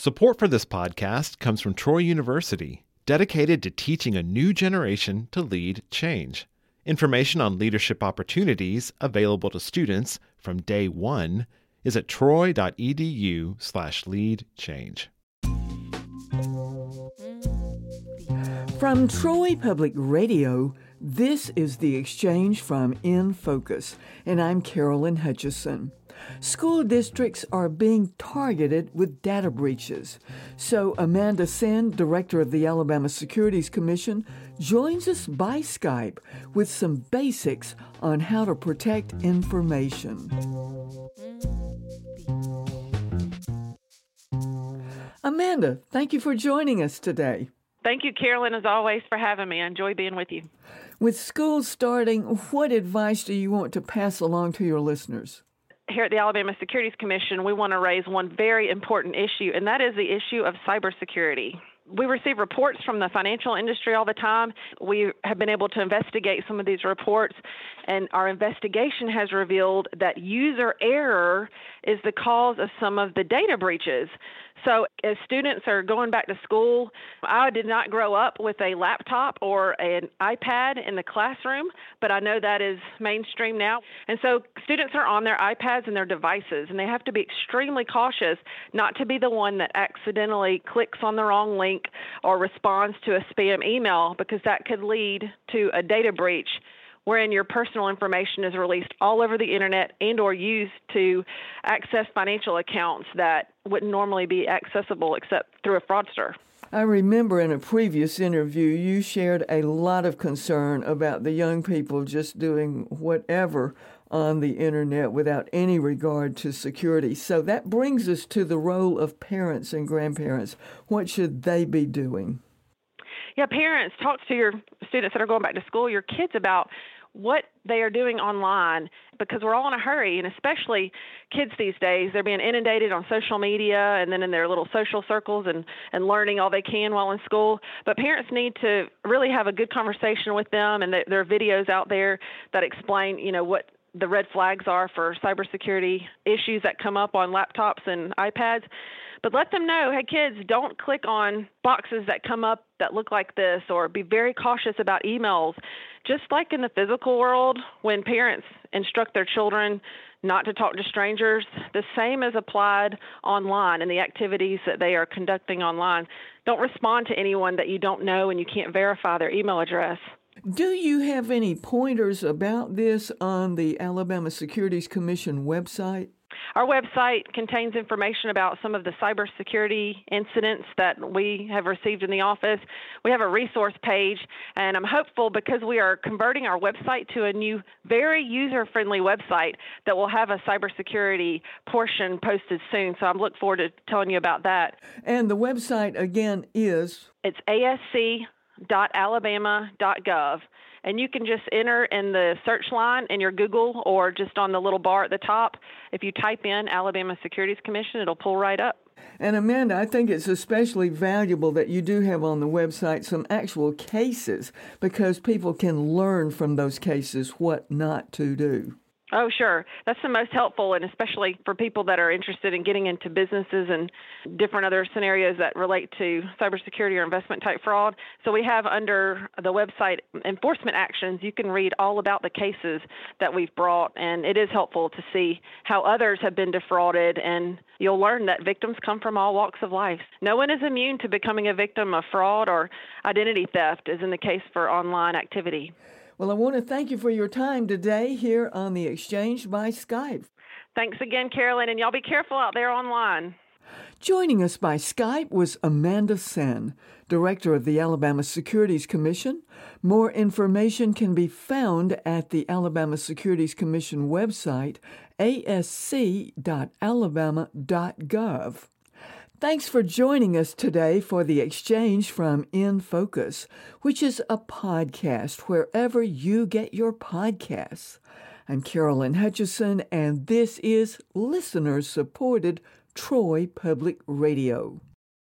Support for this podcast comes from Troy University, dedicated to teaching a new generation to lead change. Information on leadership opportunities available to students from day one is at troy.edu slash lead change. From Troy Public Radio, this is The Exchange from In Focus, and I'm Carolyn Hutcheson. School districts are being targeted with data breaches. So, Amanda Senn, director of the Alabama Securities Commission, joins us by Skype with some basics on how to protect information. Amanda, thank you for joining us today. Thank you, Carolyn, as always, for having me. I enjoy being with you. With school starting, what advice do you want to pass along to your listeners? here at the Alabama Securities Commission, we want to raise one very important issue, and that is the issue of cybersecurity. We receive reports from the financial industry all the time. We have been able to investigate some of these reports, and our investigation has revealed that user error is the cause of some of the data breaches. So, as students are going back to school, I did not grow up with a laptop or an iPad in the classroom, but I know that is mainstream now. And so, students are on their iPads and their devices, and they have to be extremely cautious not to be the one that accidentally clicks on the wrong link or responds to a spam email because that could lead to a data breach wherein your personal information is released all over the internet and or used to access financial accounts that wouldn't normally be accessible except through a fraudster. I remember in a previous interview you shared a lot of concern about the young people just doing whatever on the internet without any regard to security. So that brings us to the role of parents and grandparents. What should they be doing? Yeah, parents, talk to your students that are going back to school, your kids about what they are doing online because we're all in a hurry and especially kids these days they're being inundated on social media and then in their little social circles and and learning all they can while in school. But parents need to really have a good conversation with them and there are videos out there that explain you know what the red flags are for cybersecurity issues that come up on laptops and iPads but let them know, hey kids, don't click on boxes that come up that look like this or be very cautious about emails. Just like in the physical world, when parents instruct their children not to talk to strangers, the same is applied online in the activities that they are conducting online. Don't respond to anyone that you don't know and you can't verify their email address. Do you have any pointers about this on the Alabama Securities Commission website? Our website contains information about some of the cybersecurity incidents that we have received in the office. We have a resource page, and I'm hopeful because we are converting our website to a new, very user friendly website that will have a cybersecurity portion posted soon. So I'm looking forward to telling you about that. And the website again is? It's asc.alabama.gov and you can just enter in the search line in your Google or just on the little bar at the top. If you type in Alabama Securities Commission, it'll pull right up. And Amanda, I think it's especially valuable that you do have on the website some actual cases because people can learn from those cases what not to do. Oh, sure. That's the most helpful, and especially for people that are interested in getting into businesses and different other scenarios that relate to cybersecurity or investment type fraud. So, we have under the website enforcement actions, you can read all about the cases that we've brought, and it is helpful to see how others have been defrauded. And you'll learn that victims come from all walks of life. No one is immune to becoming a victim of fraud or identity theft, as in the case for online activity. Well, I want to thank you for your time today here on the Exchange by Skype. Thanks again, Carolyn, and y'all be careful out there online. Joining us by Skype was Amanda Senn, Director of the Alabama Securities Commission. More information can be found at the Alabama Securities Commission website, asc.alabama.gov. Thanks for joining us today for the exchange from In Focus, which is a podcast wherever you get your podcasts. I'm Carolyn Hutcheson, and this is listener supported Troy Public Radio.